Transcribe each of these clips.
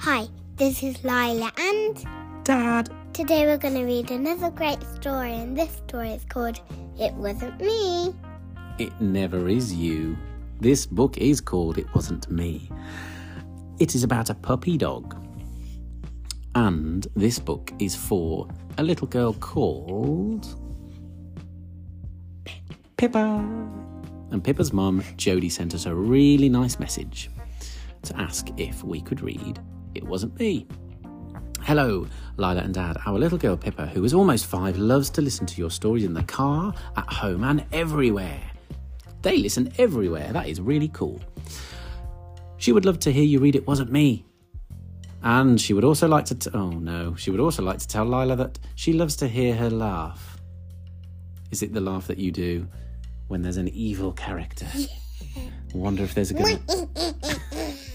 Hi, this is Lila, and Dad. today we're going to read another great story, and this story is called It Wasn't Me. It never is you. This book is called It Wasn't Me. It is about a puppy dog. And this book is for a little girl called Pippa. And Pippa's mum, Jodie, sent us a really nice message to ask if we could read It Wasn't Me. Hello, Lila and Dad. Our little girl Pippa, who is almost five, loves to listen to your stories in the car, at home, and everywhere. They listen everywhere. That is really cool. She would love to hear you read It Wasn't Me. And she would also like to. T- oh no, she would also like to tell Lila that she loves to hear her laugh. Is it the laugh that you do when there's an evil character? Wonder if there's a good.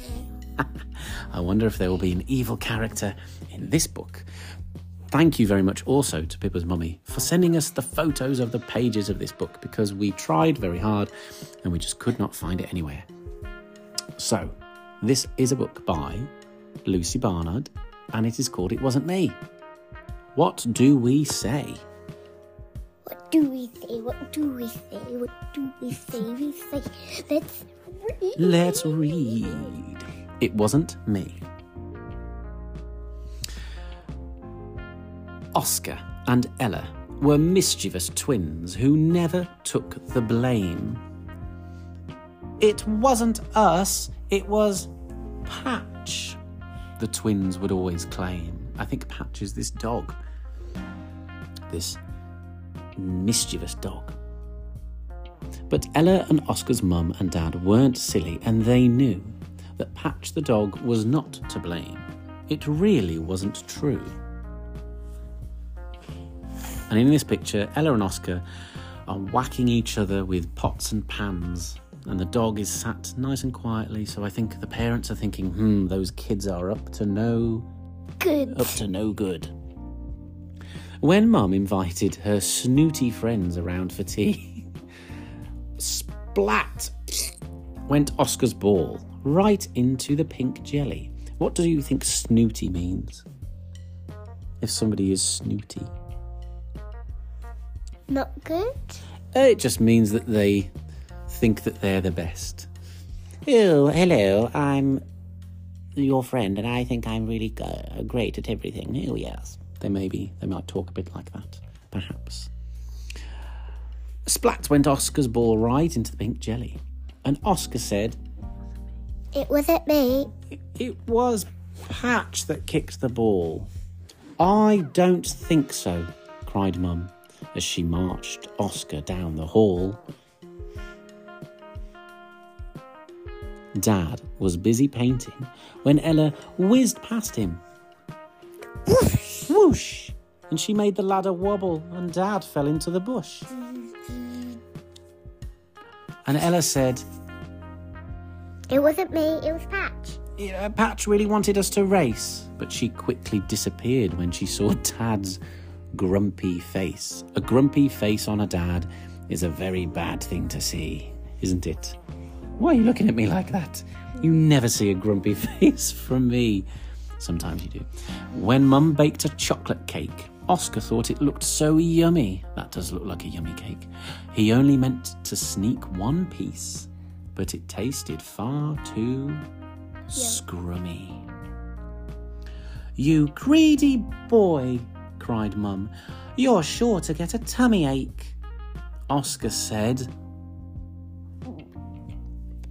I wonder if there will be an evil character in this book. Thank you very much also to Pippa's mummy for sending us the photos of the pages of this book because we tried very hard and we just could not find it anywhere. So, this is a book by Lucy Barnard and it is called It Wasn't Me. What do we say? What do we say? What do we say? What do we say? We say, let's read. Let's read. It wasn't me. Oscar and Ella were mischievous twins who never took the blame. It wasn't us, it was Patch, the twins would always claim. I think Patch is this dog. This mischievous dog. But Ella and Oscar's mum and dad weren't silly and they knew that Patch the dog was not to blame. It really wasn't true. And in this picture, Ella and Oscar are whacking each other with pots and pans, and the dog is sat nice and quietly. So I think the parents are thinking, hmm, those kids are up to no Good. up to no good. When Mum invited her snooty friends around for tea, splat went Oscar's ball right into the pink jelly. What do you think snooty means? If somebody is snooty, Not good? it just means that they think that they're the best. Oh, hello, I'm your friend, and I think I'm really uh, great at everything. Oh, yes. They may be, they might talk a bit like that, perhaps. Splat went Oscar's ball right into the pink jelly, and Oscar said, It wasn't me. It was Patch that kicked the ball. I don't think so, cried Mum as she marched Oscar down the hall. Dad was busy painting when Ella whizzed past him. Whoosh! Whoosh! And she made the ladder wobble, and Dad fell into the bush. And Ella said, It wasn't me, it was Patch. Yeah, Patch really wanted us to race, but she quickly disappeared when she saw Dad's grumpy face. A grumpy face on a dad is a very bad thing to see, isn't it? Why are you looking at me like that? You never see a grumpy face from me. Sometimes you do. When Mum baked a chocolate cake, Oscar thought it looked so yummy. That does look like a yummy cake. He only meant to sneak one piece, but it tasted far too scrummy. You greedy boy, cried Mum. You're sure to get a tummy ache. Oscar said,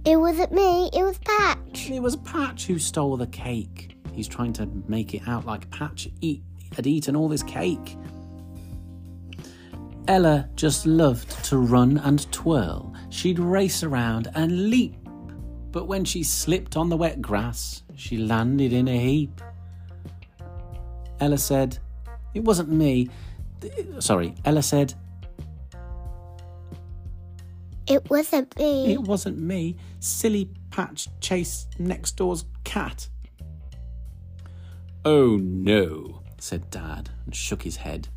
It wasn't me, it was Patch. It was Patch who stole the cake. He's trying to make it out like Patch eat, had eaten all this cake. Ella just loved to run and twirl. She'd race around and leap. But when she slipped on the wet grass, she landed in a heap. Ella said, It wasn't me. Sorry, Ella said, It wasn't me. It wasn't me. Silly Patch chased next door's cat. Oh no, said Dad and shook his head.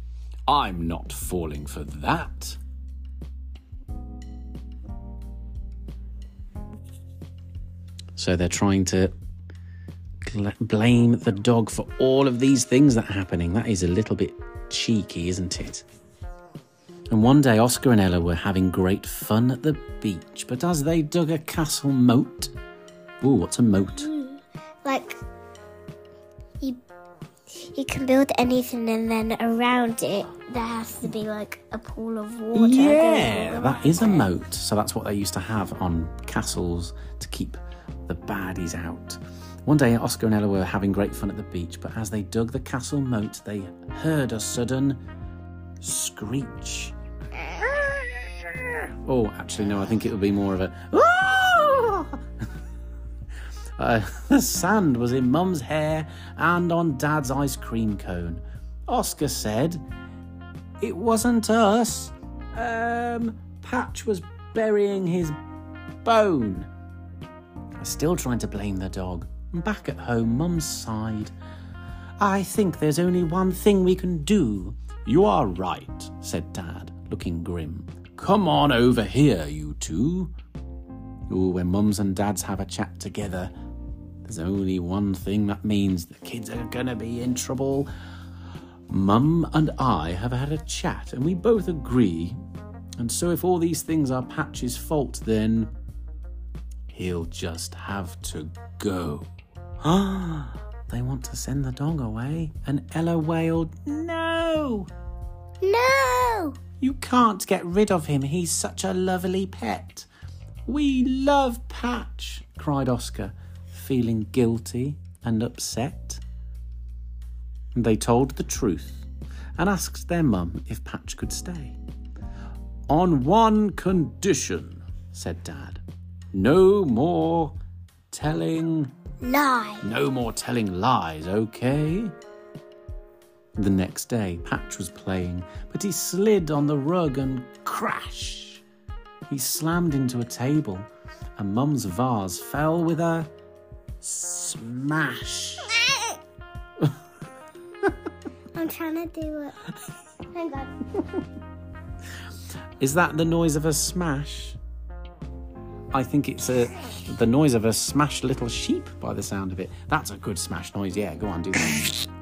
I'm not falling for that. So they're trying to bl- blame the dog for all of these things that are happening. That is a little bit cheeky, isn't it? And one day, Oscar and Ella were having great fun at the beach, but as they dug a castle moat. Ooh, what's a moat? You can build anything, and then around it there has to be like a pool of water. Yeah, that is a moat. So that's what they used to have on castles to keep the baddies out. One day, Oscar and Ella were having great fun at the beach, but as they dug the castle moat, they heard a sudden screech. Oh, actually, no, I think it would be more of a. Uh, the sand was in Mum's hair and on Dad's ice cream cone. Oscar said, It wasn't us. Um, Patch was burying his bone. Still trying to blame the dog. Back at home, Mum sighed. I think there's only one thing we can do. You are right, said Dad, looking grim. Come on over here, you two. Ooh, when mums and dads have a chat together, there's only one thing that means the kids are gonna be in trouble. Mum and I have had a chat and we both agree. And so, if all these things are Patch's fault, then he'll just have to go. Ah, they want to send the dog away. And Ella wailed, No! No! You can't get rid of him. He's such a lovely pet. We love Patch, cried Oscar, feeling guilty and upset. They told the truth and asked their mum if Patch could stay. On one condition, said Dad. No more telling. Lie. No more telling lies, okay? The next day, Patch was playing, but he slid on the rug and crash! He slammed into a table, and Mum's vase fell with a smash. I'm trying to do it. Hang on. Is that the noise of a smash? I think it's a the noise of a smashed little sheep by the sound of it. That's a good smash noise. Yeah, go on, do that.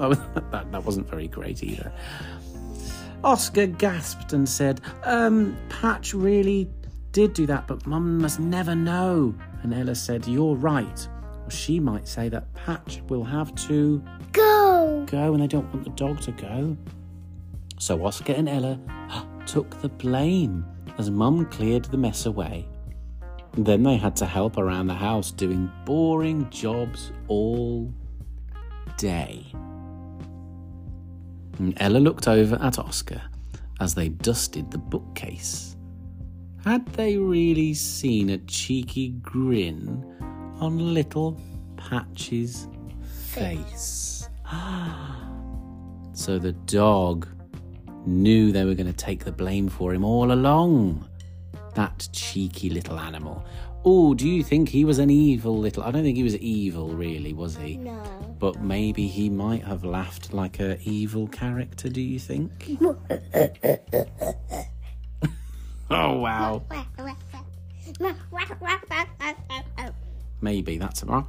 Oh, that, that wasn't very great either. Oscar gasped and said, Um, Patch really did do that, but Mum must never know. And Ella said, You're right. Or she might say that Patch will have to Go. go and they don't want the dog to go. So Oscar and Ella took the blame as Mum cleared the mess away. Then they had to help around the house doing boring jobs all day. And Ella looked over at Oscar as they dusted the bookcase. Had they really seen a cheeky grin on little Patch's face? Ah. So the dog knew they were going to take the blame for him all along. That cheeky little animal. Oh, do you think he was an evil little? I don't think he was evil, really, was he? No. But maybe he might have laughed like a evil character. Do you think? oh wow. Maybe that's a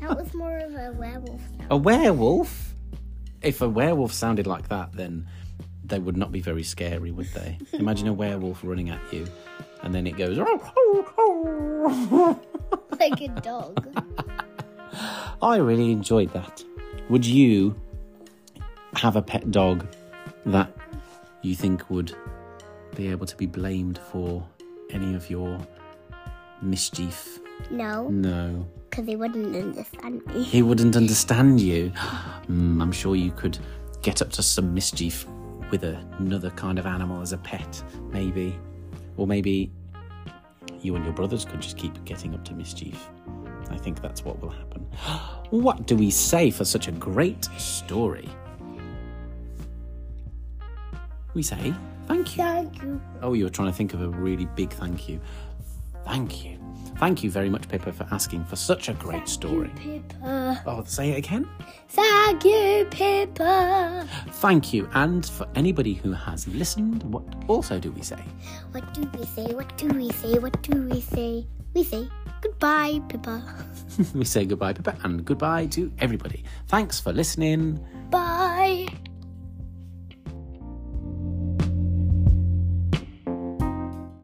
That was more of a werewolf sound. a werewolf. If a werewolf sounded like that, then they would not be very scary, would they? Imagine a werewolf running at you, and then it goes. like a dog. I really enjoyed that. Would you have a pet dog that you think would be able to be blamed for any of your mischief? No, No. because he wouldn't understand me. He wouldn't understand you. Mm, I'm sure you could get up to some mischief with another kind of animal as a pet, maybe. Or maybe you and your brothers could just keep getting up to mischief. I think that's what will happen. What do we say for such a great story? We say thank you. Thank you. Oh, you were trying to think of a really big thank you. Thank you. Thank you very much, Pippa, for asking for such a great story. Pippa. Oh, say it again. Thank you, Pippa. Thank you. And for anybody who has listened, what also do we say? What do we say? What do we say? What do we say? we say goodbye, Pippa. we say goodbye, Pippa, and goodbye to everybody. Thanks for listening. Bye.